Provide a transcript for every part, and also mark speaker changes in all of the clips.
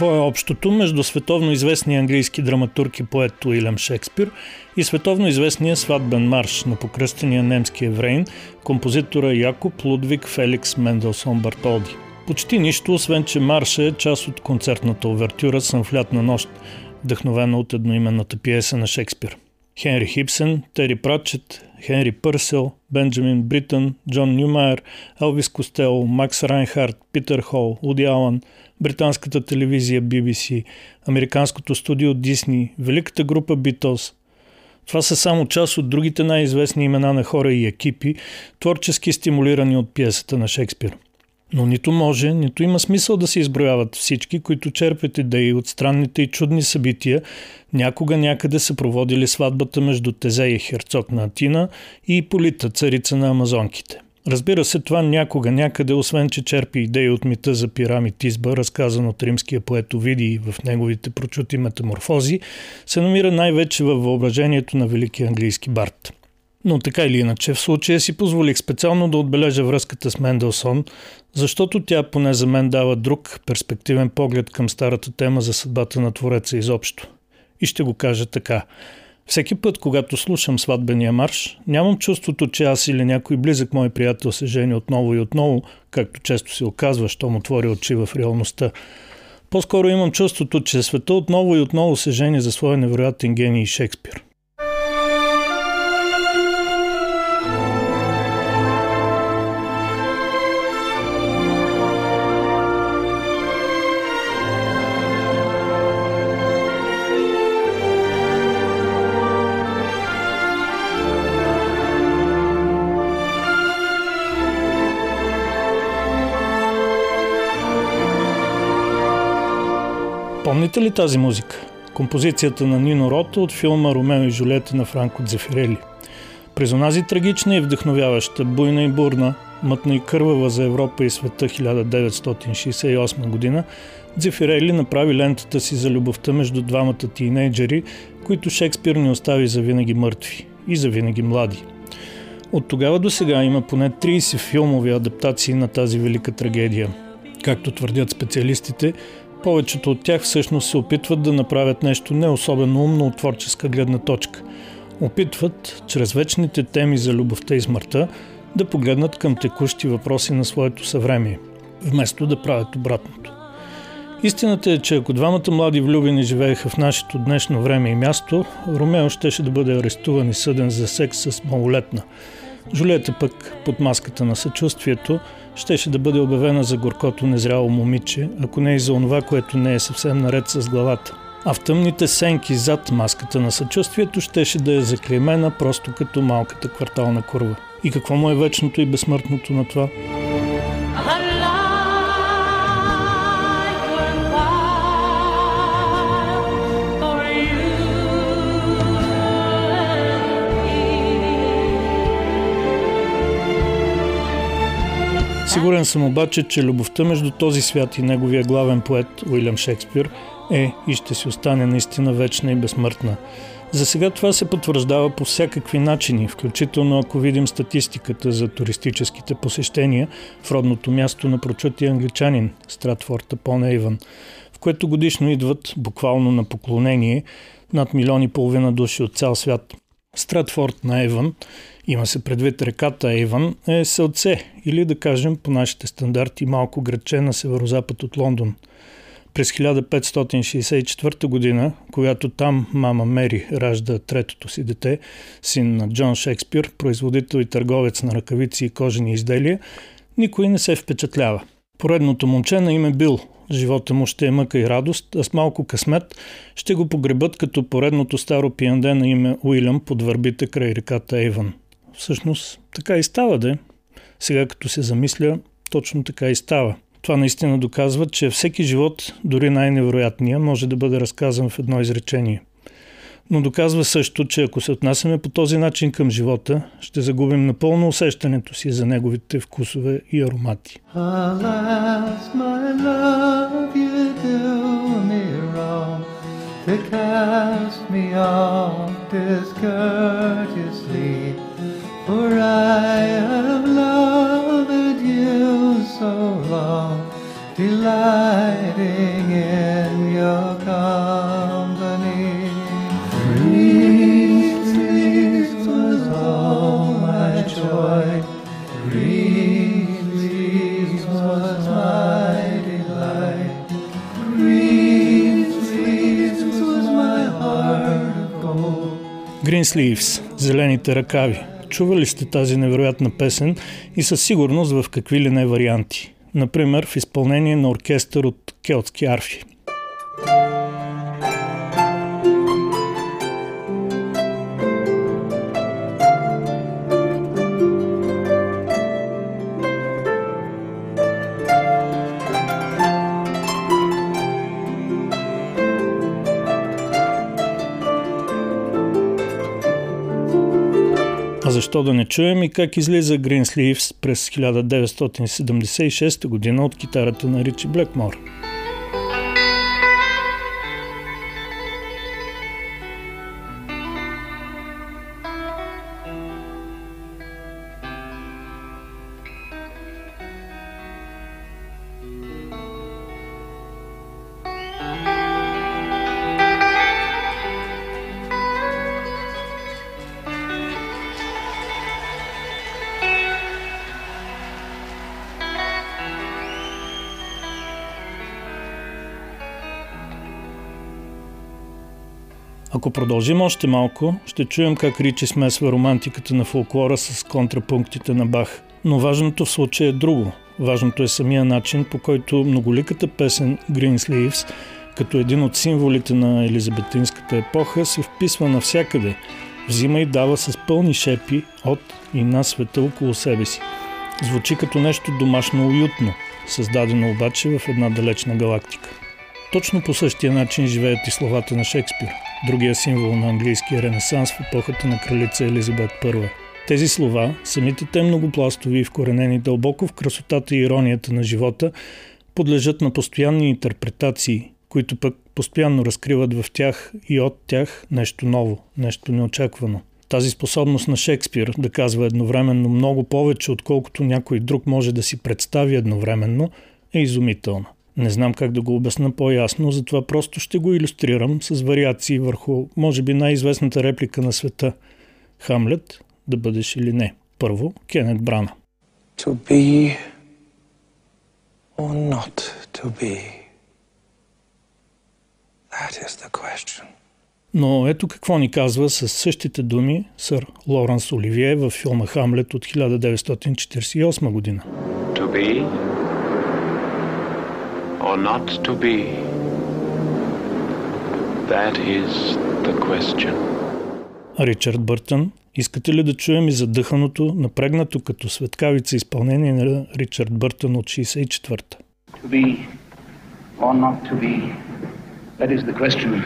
Speaker 1: Какво е общото между световно известния английски драматург и поет Уилям Шекспир и световно известния сватбен марш на покръстения немски еврейн, композитора Якоб Лудвиг Феликс Менделсон Бартолди? Почти нищо, освен че марша е част от концертната овертюра «Съм в лятна нощ», вдъхновена от едноименната пиеса на Шекспир. Хенри Хипсен, Тери Пратчет, Хенри Пърсел, Бенджамин Бритън, Джон Нюмайер, Елвис Костел, Макс Райнхард, Питър Хол, Уди Алън, британската телевизия BBC, американското студио Дисни, великата група Beatles. Това са само част от другите най-известни имена на хора и екипи, творчески стимулирани от пиесата на Шекспир. Но нито може, нито има смисъл да се изброяват всички, които черпят идеи от странните и чудни събития, някога някъде са проводили сватбата между Тезея херцог на Атина и Полита, царица на Амазонките. Разбира се, това някога някъде, освен че черпи идеи от мита за пирамид Изба, разказан от римския поет Овидий в неговите прочути метаморфози, се намира най-вече във въображението на великия английски бард. Но така или иначе, в случая си позволих специално да отбележа връзката с Менделсон, защото тя поне за мен дава друг перспективен поглед към старата тема за съдбата на Твореца изобщо. И ще го кажа така. Всеки път, когато слушам сватбения марш, нямам чувството, че аз или някой близък мой приятел се жени отново и отново, както често се оказва, що му отвори очи в реалността. По-скоро имам чувството, че света отново и отново се жени за своя невероятен гений Шекспир. Помните ли тази музика? Композицията на Нино Рото от филма Ромео и Жулета на Франко Дзефирели. През онази трагична и вдъхновяваща, буйна и бурна, мътна и кървава за Европа и света 1968 година, Дзефирели направи лентата си за любовта между двамата тинейджери, които Шекспир ни остави за винаги мъртви и за винаги млади. От тогава до сега има поне 30 филмови адаптации на тази велика трагедия. Както твърдят специалистите, повечето от тях всъщност се опитват да направят нещо не особено умно от творческа гледна точка. Опитват, чрез вечните теми за любовта и смъртта, да погледнат към текущи въпроси на своето съвремие, вместо да правят обратното. Истината е, че ако двамата млади влюбени живееха в нашето днешно време и място, Ромео щеше да бъде арестуван и съден за секс с малолетна. Жулета пък, под маската на съчувствието, щеше да бъде обявена за горкото незряло момиче, ако не и за онова, което не е съвсем наред с главата. А в тъмните сенки зад маската на съчувствието щеше да е заклеймена просто като малката квартална курва. И какво му е вечното и безсмъртното на това? Сигурен съм обаче, че любовта между този свят и неговия главен поет Уилям Шекспир е и ще си остане наистина вечна и безсмъртна. За сега това се потвърждава по всякакви начини, включително ако видим статистиката за туристическите посещения в родното място на прочутия англичанин Стратфорд Апон Ейвън, в което годишно идват буквално на поклонение над милиони и половина души от цял свят. Стратфорд на Ейвън има се предвид реката Ейван, е селце или да кажем по нашите стандарти малко градче на северозапад от Лондон. През 1564 година, когато там мама Мери ражда третото си дете, син на Джон Шекспир, производител и търговец на ръкавици и кожени изделия, никой не се впечатлява. Поредното момче на име Бил. Живота му ще е мъка и радост, а с малко късмет ще го погребат като поредното старо пиянде на име Уилям под върбите край реката Ейван. Всъщност така и става, да. Сега като се замисля, точно така и става. Това наистина доказва, че всеки живот, дори най-невероятния, може да бъде разказан в едно изречение. Но доказва също, че ако се отнасяме по този начин към живота, ще загубим напълно усещането си за неговите вкусове и аромати. Alas, my love, you do me wrong to cast me off discourteously, for I have loved you so long, delighting in Green Sleeves – Зелените ръкави. Чували сте тази невероятна песен и със сигурност в какви ли не варианти. Например, в изпълнение на оркестър от келтски арфи. Защо да не чуем и как излиза Green Sleeves през 1976 година от китарата на Ричи Блекмор? Ако продължим още малко, ще чуем как Ричи смесва романтиката на фолклора с контрапунктите на Бах. Но важното в случая е друго. Важното е самия начин, по който многоликата песен Green Sleeves, като един от символите на елизабетинската епоха, се вписва навсякъде, взима и дава с пълни шепи от и на света около себе си. Звучи като нещо домашно уютно, създадено обаче в една далечна галактика. Точно по същия начин живеят и словата на Шекспир – другия символ на английския ренесанс в епохата на кралица Елизабет I. Тези слова, самите те многопластови и вкоренени дълбоко в красотата и иронията на живота, подлежат на постоянни интерпретации, които пък постоянно разкриват в тях и от тях нещо ново, нещо неочаквано. Тази способност на Шекспир да казва едновременно много повече, отколкото някой друг може да си представи едновременно, е изумителна. Не знам как да го обясна по-ясно, затова просто ще го иллюстрирам с вариации върху, може би, най-известната реплика на света Хамлет, да бъдеш или не. Първо, Кенет Брана. To be or not to be? That is the question. Но ето какво ни казва с същите думи сър Лоренс Оливие във филма Хамлет от 1948 година. To be or not to be? That is the question. Ричард Бъртън, искате ли да чуем и задъханото, напрегнато като светкавица изпълнение на Ричард Бъртън от 64-та? To be or not to be? That is the question.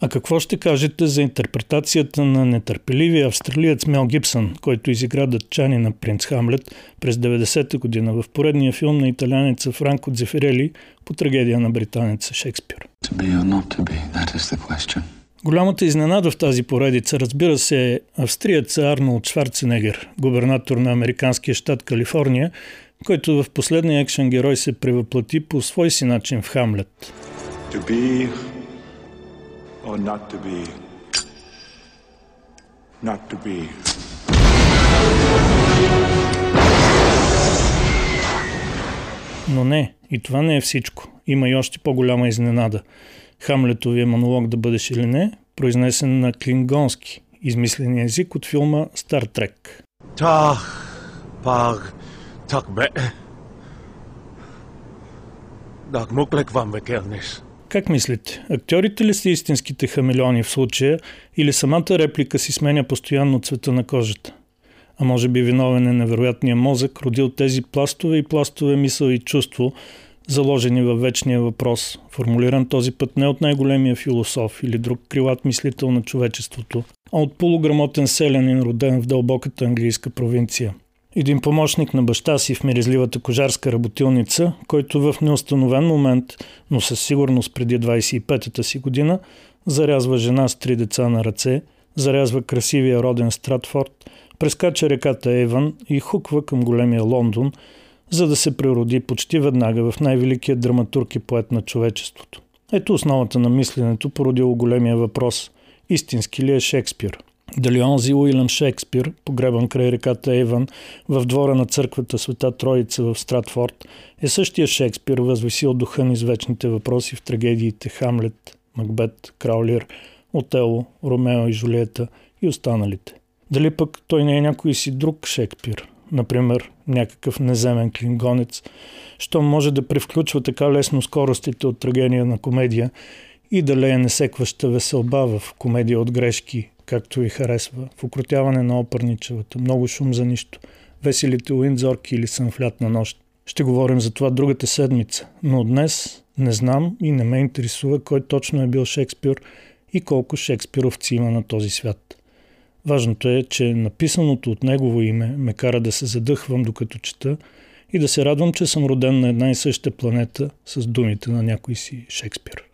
Speaker 1: А какво ще кажете за интерпретацията на нетърпеливия австралиец Мел Гибсън, който изигра дъчани на принц Хамлет през 90-та година в поредния филм на италянеца Франко Дзефирели по трагедия на британеца Шекспир? Голямата изненада в тази поредица, разбира се, е австриец Арнолд Шварценегер, губернатор на американския щат Калифорния, който в последния екшен герой се превъплати по свой си начин в Хамлет. To be or not to be. Not to be. Но не, и това не е всичко. Има и още по-голяма изненада. Хамлетовия монолог да бъдеш или не, произнесен на клингонски, измисления език от филма Стар Трек. Тах, паг, так бе. Дак муклек вам векернес. Как мислите? Актьорите ли са истинските хамелеони в случая или самата реплика си сменя постоянно цвета на кожата? А може би виновен е невероятния мозък, родил тези пластове и пластове мисъл и чувство, заложени във вечния въпрос, формулиран този път не от най-големия философ или друг крилат мислител на човечеството, а от полуграмотен селянин, роден в дълбоката английска провинция. Един помощник на баща си в миризливата кожарска работилница, който в неустановен момент, но със сигурност преди 25-та си година, зарязва жена с три деца на ръце, зарязва красивия роден Стратфорд, прескача реката Ейвън и хуква към големия Лондон – за да се прероди почти веднага в най-великият драматург и поет на човечеството. Ето основата на мисленето породило големия въпрос – истински ли е Шекспир? Дали онзи Уилям Шекспир, погребан край реката Ейван в двора на църквата Света Троица в Стратфорд, е същия Шекспир, възвисил духа ни с вечните въпроси в трагедиите Хамлет, Макбет, Краулир, Отело, Ромео и Жулиета и останалите. Дали пък той не е някой си друг Шекспир, например, някакъв неземен клингонец, що може да превключва така лесно скоростите от трагедия на комедия и да лее несекваща веселба в комедия от грешки, както ви харесва, в укротяване на опърничевата, много шум за нищо, веселите уиндзорки или сън в лятна нощ. Ще говорим за това другата седмица, но днес не знам и не ме интересува кой точно е бил Шекспир и колко шекспировци има на този свят. Важното е, че написаното от негово име ме кара да се задъхвам докато чета и да се радвам, че съм роден на една и съща планета с думите на някой си Шекспир.